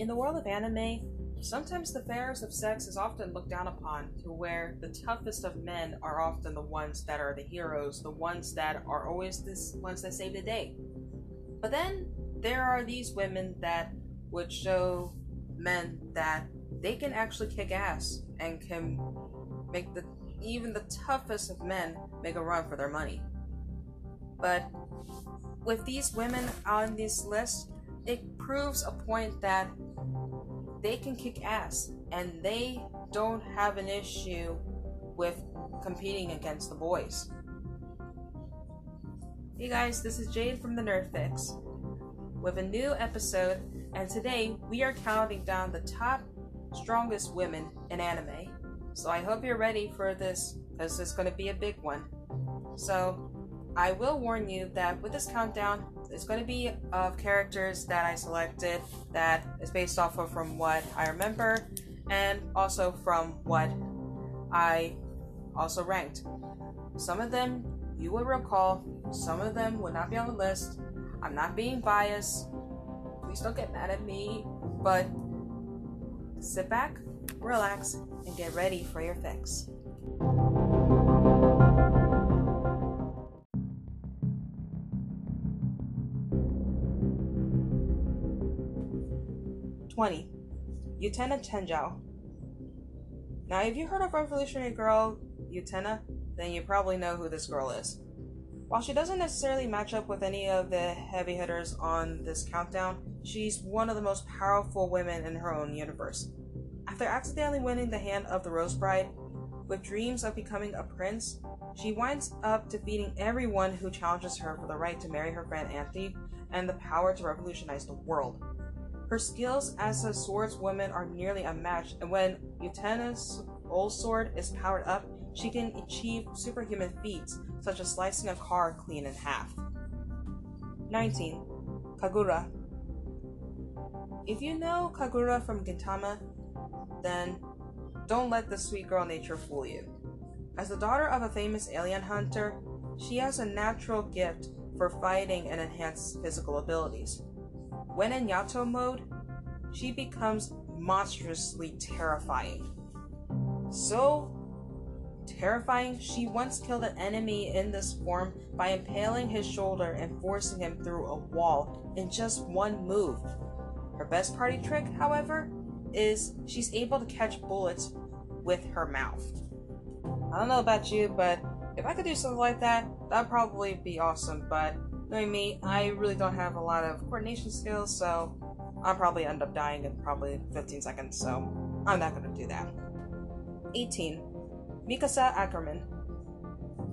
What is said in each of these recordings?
In the world of anime, sometimes the fairest of sex is often looked down upon, to where the toughest of men are often the ones that are the heroes, the ones that are always the ones that save the day. But then there are these women that would show men that they can actually kick ass and can make the even the toughest of men make a run for their money. But with these women on this list, it proves a point that they can kick ass and they don't have an issue with competing against the boys. Hey guys, this is Jade from the Nerd Fix with a new episode, and today we are counting down the top strongest women in anime. So I hope you're ready for this because it's going to be a big one. So I will warn you that with this countdown, it's going to be of characters that I selected that is based off of from what I remember and also from what I also ranked. Some of them you will recall, some of them would not be on the list. I'm not being biased. Please don't get mad at me, but sit back, relax, and get ready for your fix. 20. Utena Tenjou. Now, if you heard of Revolutionary Girl Utena, then you probably know who this girl is. While she doesn't necessarily match up with any of the heavy hitters on this countdown, she's one of the most powerful women in her own universe. After accidentally winning the hand of the Rose Bride, with dreams of becoming a prince, she winds up defeating everyone who challenges her for the right to marry her friend Anthy and the power to revolutionize the world. Her skills as a swordswoman are nearly unmatched, and when Utena's old sword is powered up, she can achieve superhuman feats, such as slicing a car clean in half. 19. Kagura. If you know Kagura from Gintama, then don't let the sweet girl nature fool you. As the daughter of a famous alien hunter, she has a natural gift for fighting and enhanced physical abilities. When in Yato mode, she becomes monstrously terrifying. So terrifying, she once killed an enemy in this form by impaling his shoulder and forcing him through a wall in just one move. Her best party trick, however, is she's able to catch bullets with her mouth. I don't know about you, but if I could do something like that, that'd probably be awesome, but Knowing me, I really don't have a lot of coordination skills, so I'll probably end up dying in probably 15 seconds, so I'm not gonna do that. 18. Mikasa Ackerman.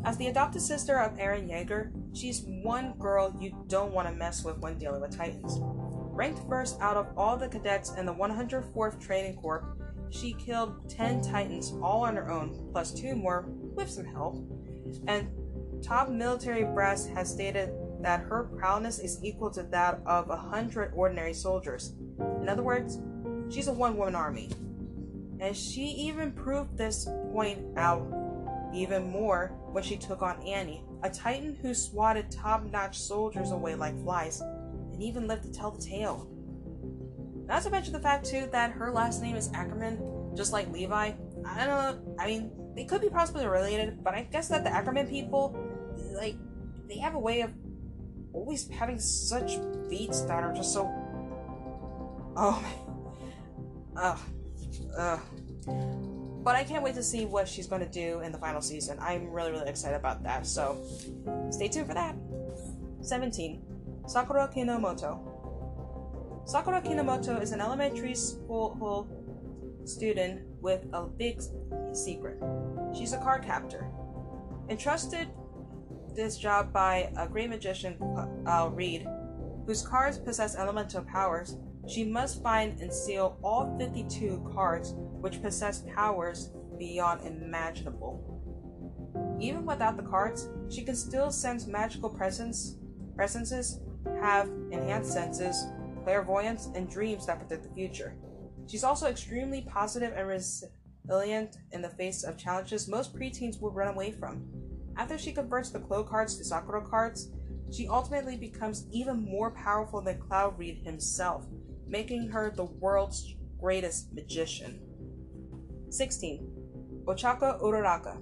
As the adopted sister of Eren Yeager, she's one girl you don't want to mess with when dealing with Titans. Ranked first out of all the cadets in the 104th Training Corps, she killed 10 Titans all on her own, plus two more with some help. And top military brass has stated that her prowess is equal to that of a hundred ordinary soldiers. In other words, she's a one woman army. And she even proved this point out even more when she took on Annie, a titan who swatted top notch soldiers away like flies, and even lived to tell the tale. Not to mention the fact, too, that her last name is Ackerman, just like Levi. I don't know, I mean, they could be possibly related, but I guess that the Ackerman people, like, they have a way of always having such beats that are just so. Oh. Ugh. Ugh. But I can't wait to see what she's going to do in the final season. I'm really, really excited about that. So stay tuned for that. 17. Sakura Kinomoto. Sakura Kinomoto is an elementary school student with a big secret. She's a card captor. Entrusted this job by a great magician, uh, uh, Reed, whose cards possess elemental powers. She must find and seal all 52 cards which possess powers beyond imaginable. Even without the cards, she can still sense magical presence, presences, have enhanced senses, clairvoyance, and dreams that predict the future. She's also extremely positive and resilient in the face of challenges most preteens would run away from. After she converts the Clow cards to Sakura cards, she ultimately becomes even more powerful than Clow Reed himself, making her the world's greatest magician. 16. Ochako Uraraka.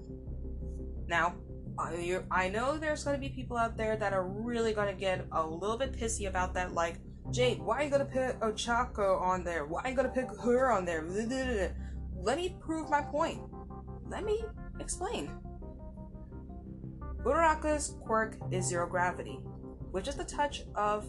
Now, I, I know there's going to be people out there that are really going to get a little bit pissy about that, like, Jade, why are you going to put Ochako on there? Why are you going to pick her on there? Let me prove my point. Let me explain. Uraraka's quirk is zero gravity. With just the touch of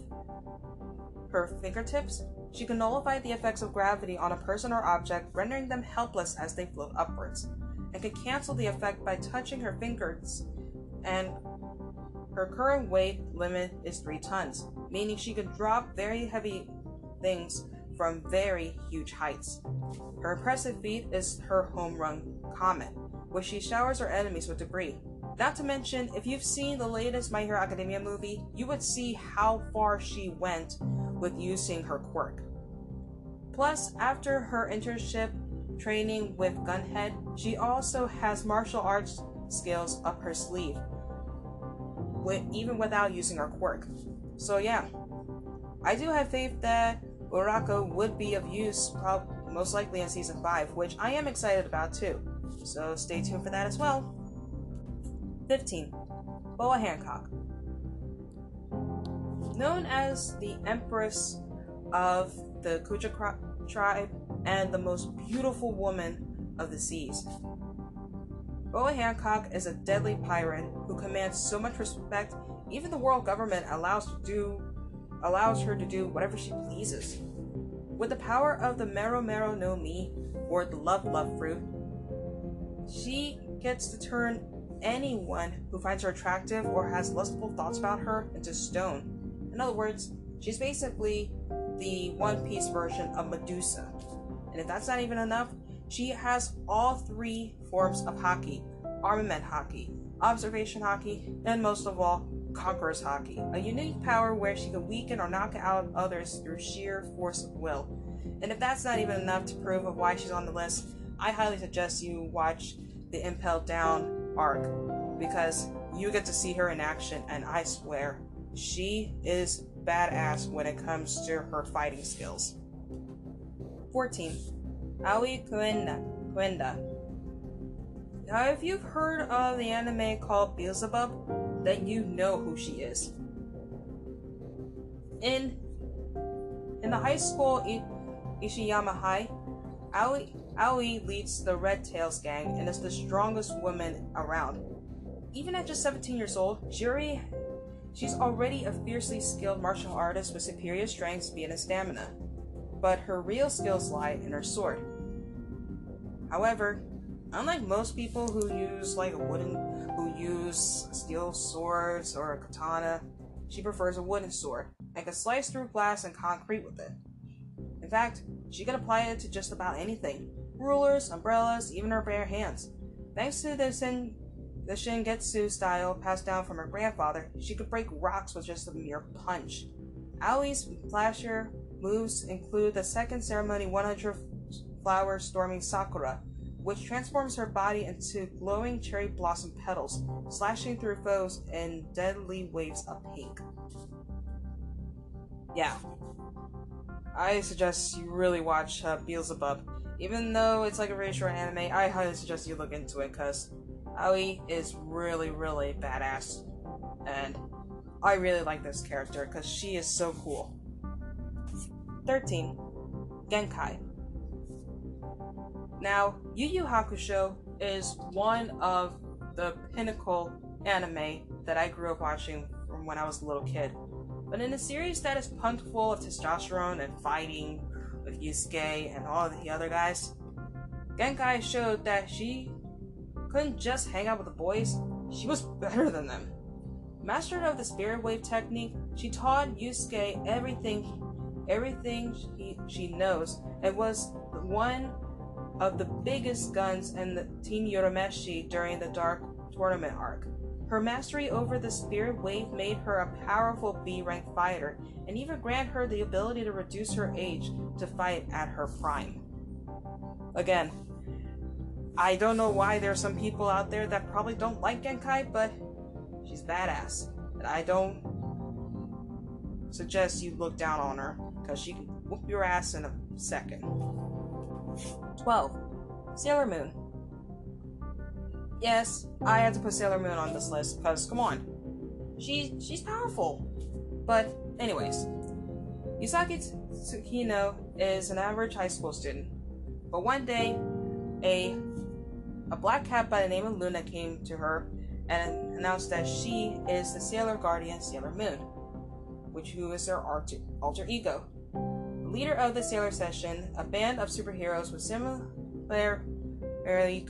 her fingertips, she can nullify the effects of gravity on a person or object, rendering them helpless as they float upwards, and can cancel the effect by touching her fingers. And her current weight limit is 3 tons, meaning she can drop very heavy things from very huge heights. Her impressive feat is her home run comet, where she showers her enemies with debris. Not to mention, if you've seen the latest My Hero Academia movie, you would see how far she went with using her quirk. Plus, after her internship training with Gunhead, she also has martial arts skills up her sleeve, with, even without using her quirk. So yeah, I do have faith that Urako would be of use, most likely in season 5, which I am excited about too. So stay tuned for that as well. 15. Boa Hancock. Known as the Empress of the Kuja tribe and the most beautiful woman of the seas. Boa Hancock is a deadly pirate who commands so much respect, even the world government allows to do allows her to do whatever she pleases. With the power of the Mero Mero no Mi, or the Love Love fruit, she gets to turn anyone who finds her attractive or has lustful thoughts about her into stone. In other words, she's basically the One Piece version of Medusa. And if that's not even enough, she has all three forms of Haki armament Haki, observation Haki, and most of all, conqueror's Haki, a unique power where she can weaken or knock out others through sheer force of will. And if that's not even enough to prove of why she's on the list, I highly suggest you watch the Impel Down arc because you get to see her in action, and I swear, she is badass when it comes to her fighting skills. 14. Aoi Kunieda. Kunieda. Now, if you've heard of the anime called Beelzebub, then you know who she is. In in the high school I- Ishiyama High, Aoi Aoi leads the Red Tails gang and is the strongest woman around. Even at just 17 years old, Juri, she's already a fiercely skilled martial artist with superior strength, speed, and stamina. But her real skills lie in her sword. However, unlike most people who use like a wooden, who use steel swords or a katana, she prefers a wooden sword and can slice through glass and concrete with it. In fact, she can apply it to just about anything, rulers, umbrellas, even her bare hands. Thanks to the, Shin, the Shingetsu style passed down from her grandfather, she could break rocks with just a mere punch. Aoi's flasher moves include the second ceremony 100 flower storming Sakura, which transforms her body into glowing cherry blossom petals, slashing through foes in deadly waves of pink. Yeah. I suggest you really watch uh, Beelzebub even though it's like a very short anime, I highly suggest you look into it because Aoi is really, really badass. And I really like this character because she is so cool. 13. Genkai. Now, Yu Yu Hakusho is one of the pinnacle anime that I grew up watching from when I was a little kid. But in a series that is pumped full of testosterone and fighting, with Yusuke and all the other guys, Genkai showed that she couldn't just hang out with the boys, she was better than them. Master of the spirit wave technique, she taught Yusuke everything everything she, she knows and was one of the biggest guns in the Team Urameshi during the Dark Tournament arc. Her mastery over the spirit wave made her a powerful B rank fighter and even grant her the ability to reduce her age to fight at her prime. Again, I don't know why there are some people out there that probably don't like Genkai, but she's badass. And I don't suggest you look down on her because she can whoop your ass in a second. 12. Sailor Moon. Yes, I had to put Sailor Moon on this list because, come on, she she's powerful. But anyways, Usagi Tsukino is an average high school student. But one day, a a black cat by the name of Luna came to her and announced that she is the Sailor Guardian Sailor Moon, which who is her alter, alter ego. The leader of the Sailor Senshi, a band of superheroes with similar, similarly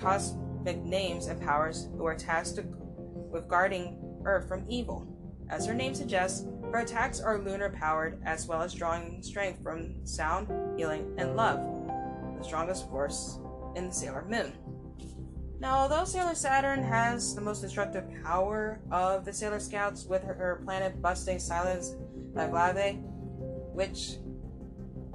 names and powers who are tasked with guarding Earth from evil. As her name suggests, her attacks are lunar powered as well as drawing strength from sound, healing, and love, the strongest force in the Sailor Moon. Now, although Sailor Saturn has the most destructive power of the Sailor Scouts with her, her planet busting Silence Glaive, which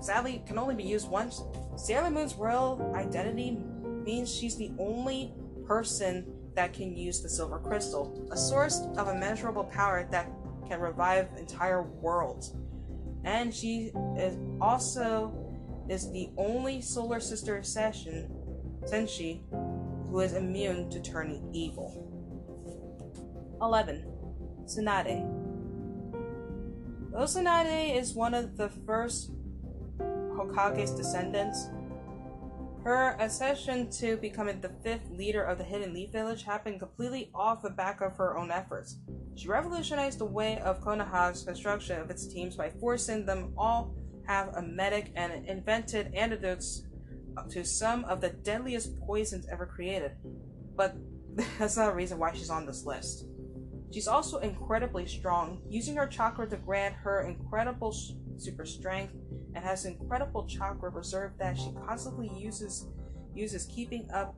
sadly can only be used once, Sailor Moon's real identity means she's the only person that can use the Silver Crystal, a source of immeasurable power that can revive entire worlds. And she is also is the only Solar Sister session, Senshi, who is immune to turning evil. 11. Tsunade. Tsunade is one of the first Hokage's descendants, her accession to becoming the fifth leader of the Hidden Leaf Village happened completely off the back of her own efforts. She revolutionized the way of Konoha's construction of its teams by forcing them all have a medic and invented antidotes to some of the deadliest poisons ever created. But that's not a reason why she's on this list. She's also incredibly strong, using her chakra to grant her incredible super strength and has incredible chakra reserve that she constantly uses uses keeping up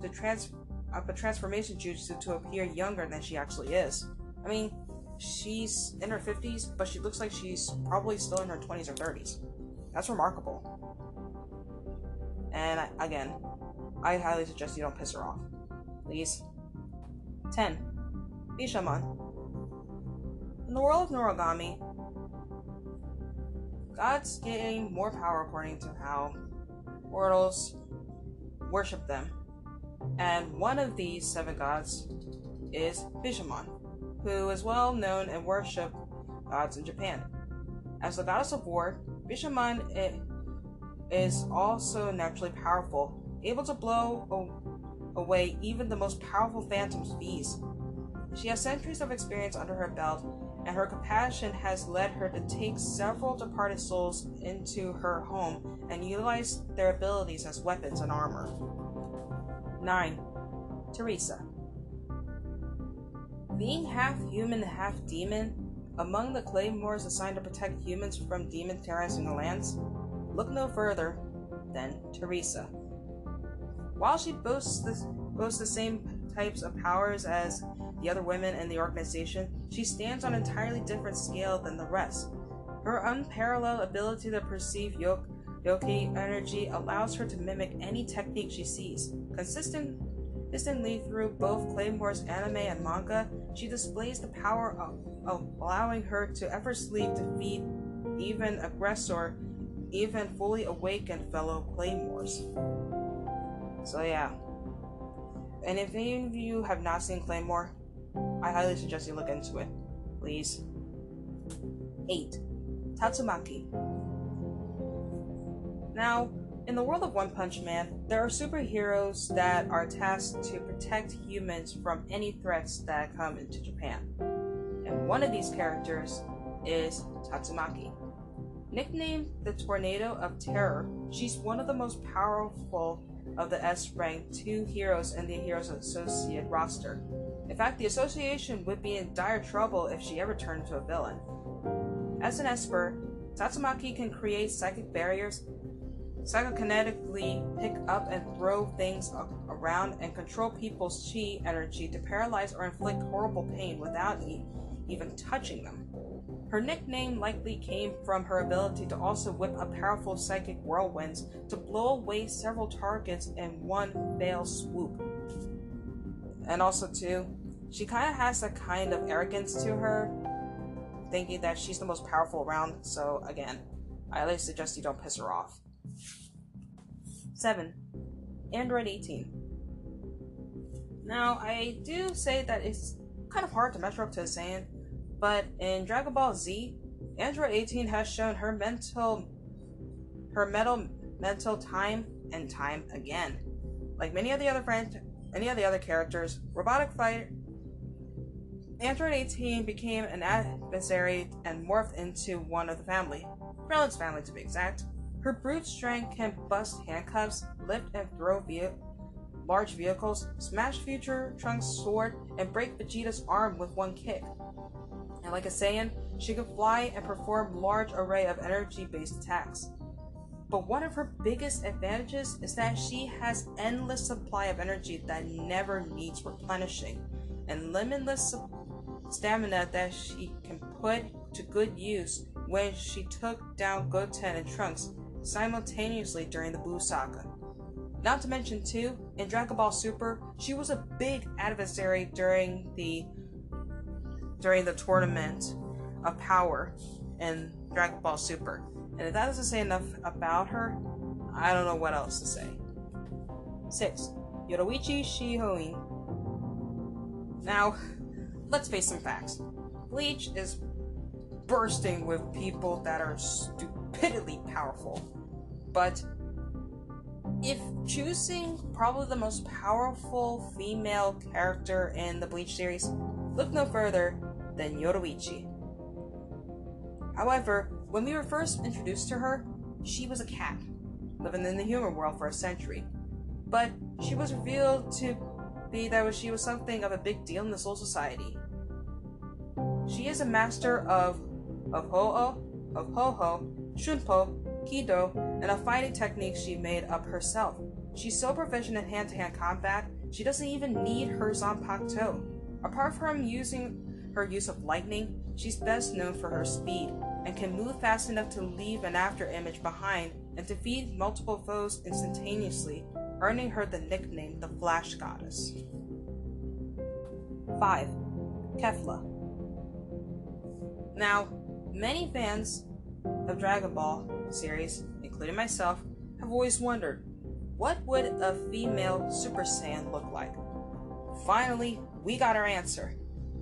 the trans up a transformation jutsu to appear younger than she actually is. I mean, she's in her 50s, but she looks like she's probably still in her 20s or 30s. That's remarkable. And again, I highly suggest you don't piss her off. Please. 10. Bishamon. In the world of Noragami, gods gain more power according to how mortals worship them. And one of these seven gods is Bishamon, who is well known and worshipped gods in Japan. As the goddess of war, Bishamon is also naturally powerful, able to blow away even the most powerful phantom's bees. She has centuries of experience under her belt, and her compassion has led her to take several departed souls into her home and utilize their abilities as weapons and armor. 9. Teresa. Being half human and half demon, among the claymores assigned to protect humans from demons terrorizing the lands, look no further than Teresa. While she boasts the, boasts the same types of powers as the other women in the organization, she stands on an entirely different scale than the rest. Her unparalleled ability to perceive yoke, yoki energy allows her to mimic any technique she sees. Consistent, consistently through both Claymore's anime and manga, she displays the power of, of allowing her to effortlessly defeat even aggressor even fully awakened fellow Claymores. So yeah. And if any of you have not seen Claymore, I highly suggest you look into it. Please. 8. Tatsumaki. Now, in the world of One Punch Man, there are superheroes that are tasked to protect humans from any threats that come into Japan. And one of these characters is Tatsumaki. Nicknamed the Tornado of Terror, she's one of the most powerful of the S rank 2 heroes in the Heroes Associate roster. In fact, the association would be in dire trouble if she ever turned into a villain. As an Esper, Tatsumaki can create psychic barriers, psychokinetically pick up and throw things around, and control people's chi energy to paralyze or inflict horrible pain without even touching them. Her nickname likely came from her ability to also whip up powerful psychic whirlwinds to blow away several targets in one fell swoop. And also, too, she kind of has a kind of arrogance to her, thinking that she's the most powerful around. So, again, I highly suggest you don't piss her off. 7. Android 18. Now, I do say that it's kind of hard to measure up to a Saiyan, but in Dragon Ball Z, Android 18 has shown her mental her mental mental time and time again. Like many of the other friends, any of the other characters, Robotic Fighter Android 18 became an adversary and morphed into one of the family. Krillin's family to be exact. Her brute strength can bust handcuffs, lift and throw large vehicles, smash future Trunks' sword, and break Vegeta's arm with one kick. And like a Saiyan, she can fly and perform large array of energy-based attacks. But one of her biggest advantages is that she has endless supply of energy that never needs replenishing, and limitless stamina that she can put to good use when she took down Goten and Trunks simultaneously during the Buu Saga. Not to mention, too, in Dragon Ball Super, she was a big adversary during the during the tournament of power in Dragon Ball Super. And if that doesn't say enough about her, I don't know what else to say. 6. Yoruichi Shihoin. Now, let's face some facts. Bleach is bursting with people that are stupidly powerful. But if choosing probably the most powerful female character in the Bleach series, look no further than Yoruichi. However, when we were first introduced to her, she was a cat, living in the human world for a century. But she was revealed to be that she was something of a big deal in the Soul Society. She is a master of of Ho-Ho, oh, Shunpo, Kido, and a fighting technique she made up herself. She's so proficient in hand-to-hand combat, she doesn't even need her Zanpakuto. Apart from using her use of lightning, she's best known for her speed, and can move fast enough to leave an after image behind and defeat multiple foes instantaneously, earning her the nickname the Flash Goddess. 5. Kefla. Now, many fans of Dragon Ball series, including myself, have always wondered what would a female Super Saiyan look like? Finally, we got our answer.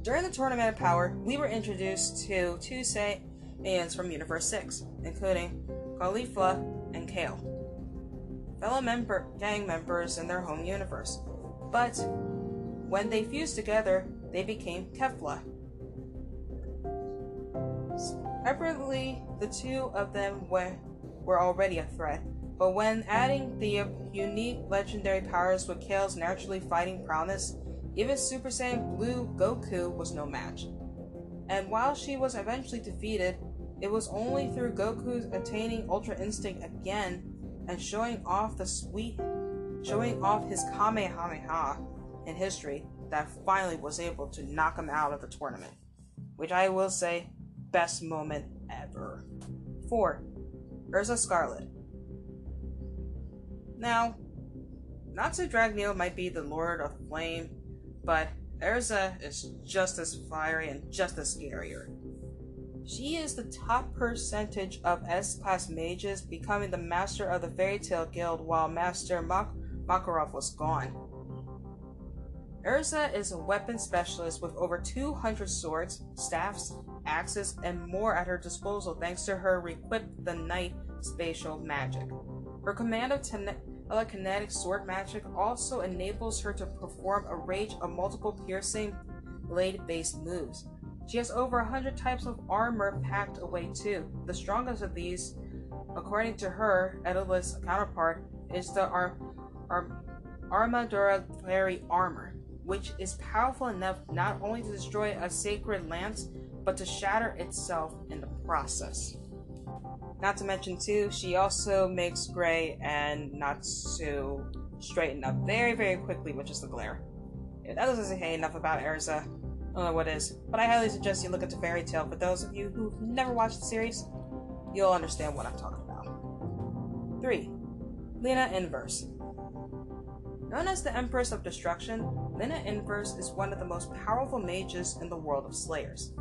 During the Tournament of Power, we were introduced to two Saiyans from Universe 6, including Caulifla and Kale, fellow member gang members in their home universe. But when they fused together, they became Kefla, Separately, the two of them were, were already a threat, but when adding the unique legendary powers with Kale's naturally fighting prowess, even Super Saiyan Blue Goku was no match. And while she was eventually defeated, it was only through Goku's attaining Ultra Instinct again and showing off the sweet, showing off his Kamehameha in history that finally was able to knock him out of the tournament. Which I will say best moment ever. 4. Erza Scarlet. Now, Natsu Dragneel might be the Lord of Flame, but Erza is just as fiery and just as scarier. She is the top percentage of S-Class mages becoming the master of the Fairy Tail Guild while Master Mak- Makarov was gone. Erza is a weapon specialist with over 200 swords, staffs, axes, and more at her disposal thanks to her equipped the Night spatial magic. Her command of ten- telekinetic sword magic also enables her to perform a range of multiple piercing blade based moves. She has over a hundred types of armor packed away too. The strongest of these, according to her Edolas counterpart, is the Ar- Ar- Armadura Fairy armor, which is powerful enough not only to destroy a sacred lance, but to shatter itself in the process. Not to mention, too, she also makes gray and Natsu straighten up very, very quickly, which is the glare. If that doesn't say enough about Erza, I don't know what is, but I highly suggest you look at the Fairy Tail. For those of you who've never watched the series, you'll understand what I'm talking about. 3. Lina Inverse. Known as the Empress of Destruction, Lina Inverse is one of the most powerful mages in the world of Slayers.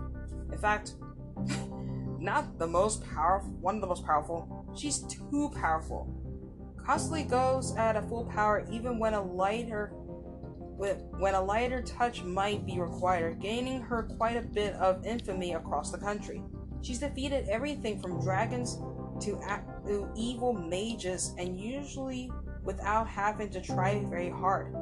In fact, not the most powerful, one of the most powerful. She's too powerful. Constantly goes at a full power even when a lighter when a lighter touch might be required, gaining her quite a bit of infamy across the country. She's defeated everything from dragons to, to evil mages, and usually without having to try very hard.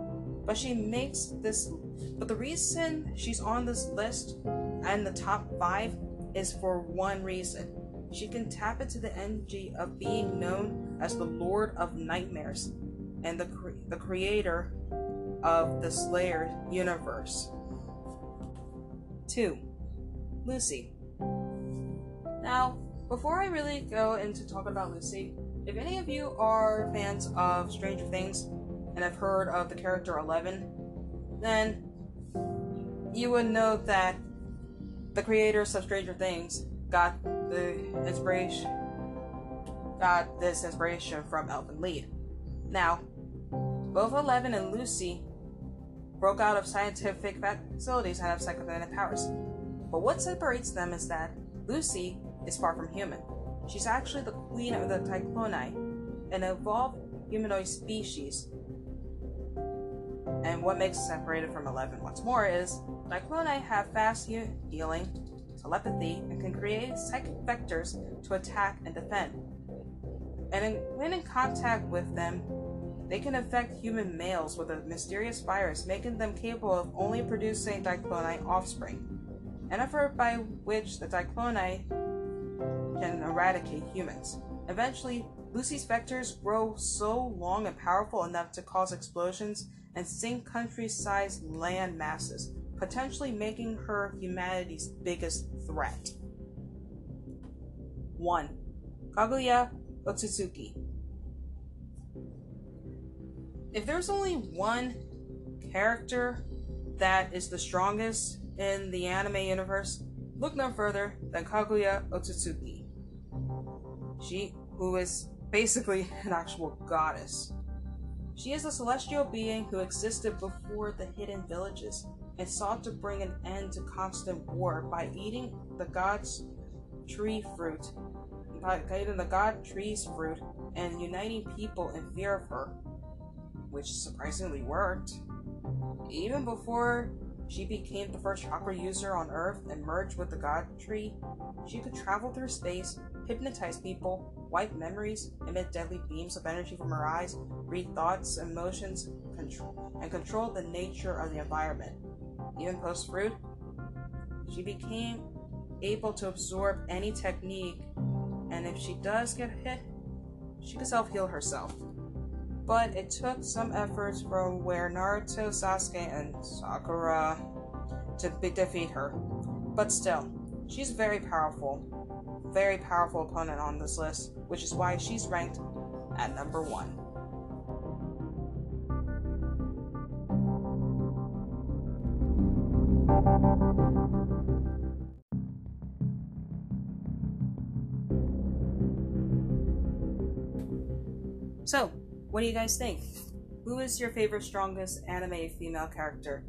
But she makes this. But the reason she's on this list and the top five is for one reason. She can tap into the energy of being known as the Lord of Nightmares and the, cre- the creator of the Slayer universe. 2. Lucy. Now, before I really go into talking about Lucy, if any of you are fans of Stranger Things and have heard of the character Eleven, then you would know that the creators of Stranger Things got the inspiration got this inspiration from Elfen Lied. Now, both Eleven and Lucy broke out of scientific facilities and have psychokinetic powers. But what separates them is that Lucy is far from human. She's actually the queen of the Tyclonai, an evolved humanoid species. And what makes it separated from Eleven what's more is Tyclonai have fast healing, telepathy, and can create psychic vectors to attack and defend. And in, when in contact with them, they can infect human males with a mysterious virus, making them capable of only producing Tyclonai offspring, an effort by which the can eradicate humans. Eventually, Lucy's vectors grow so long and powerful enough to cause explosions and sink country-sized land masses, potentially making her humanity's biggest threat. 1. Kaguya Otsutsuki if there's only one character that is the strongest in the anime universe, look no further than Kaguya Otsutsuki. She, who is basically an actual goddess. She is a celestial being who existed before the hidden villages and sought to bring an end to constant war by eating the god's tree fruit, by eating the god tree's fruit and uniting people in fear of her which surprisingly worked. Even before she became the first chakra user on Earth and merged with the God Tree, she could travel through space, hypnotize people, wipe memories, emit deadly beams of energy from her eyes, read thoughts, emotions, control, and control the nature of the environment. Even post fruit, she became able to absorb any technique, and if she does get hit, she can self heal herself but it took some efforts from where Naruto, Sasuke, and Sakura to defeat her. But still, she's very powerful, very powerful opponent on this list, which is why she's ranked at number one. So, what do you guys think? Who is your favorite, strongest anime female character?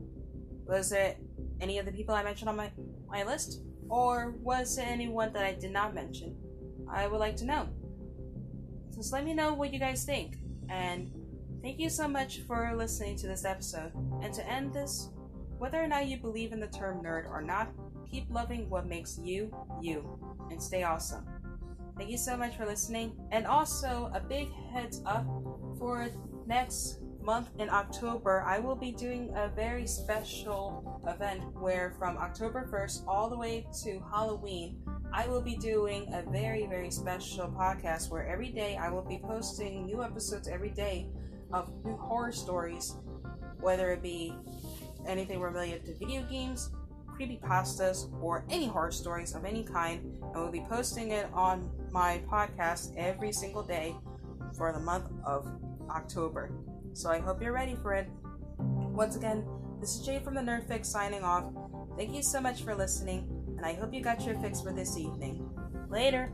Was it any of the people I mentioned on my, my list? Or was it anyone that I did not mention? I would like to know. Just let me know what you guys think. And thank you so much for listening to this episode. And to end this, whether or not you believe in the term nerd or not, keep loving what makes you, you, and stay awesome. Thank you so much for listening. And also, a big heads up for next month in October, I will be doing a very special event where from October 1st all the way to Halloween, I will be doing a very, very special podcast where every day I will be posting new episodes every day of new horror stories, whether it be anything related to video games, creepy pastas, or any horror stories of any kind, and we'll be posting it on my podcast every single day for the month of October. So I hope you're ready for it. Once again, this is Jay from the Nerd Fix signing off. Thank you so much for listening, and I hope you got your fix for this evening. Later!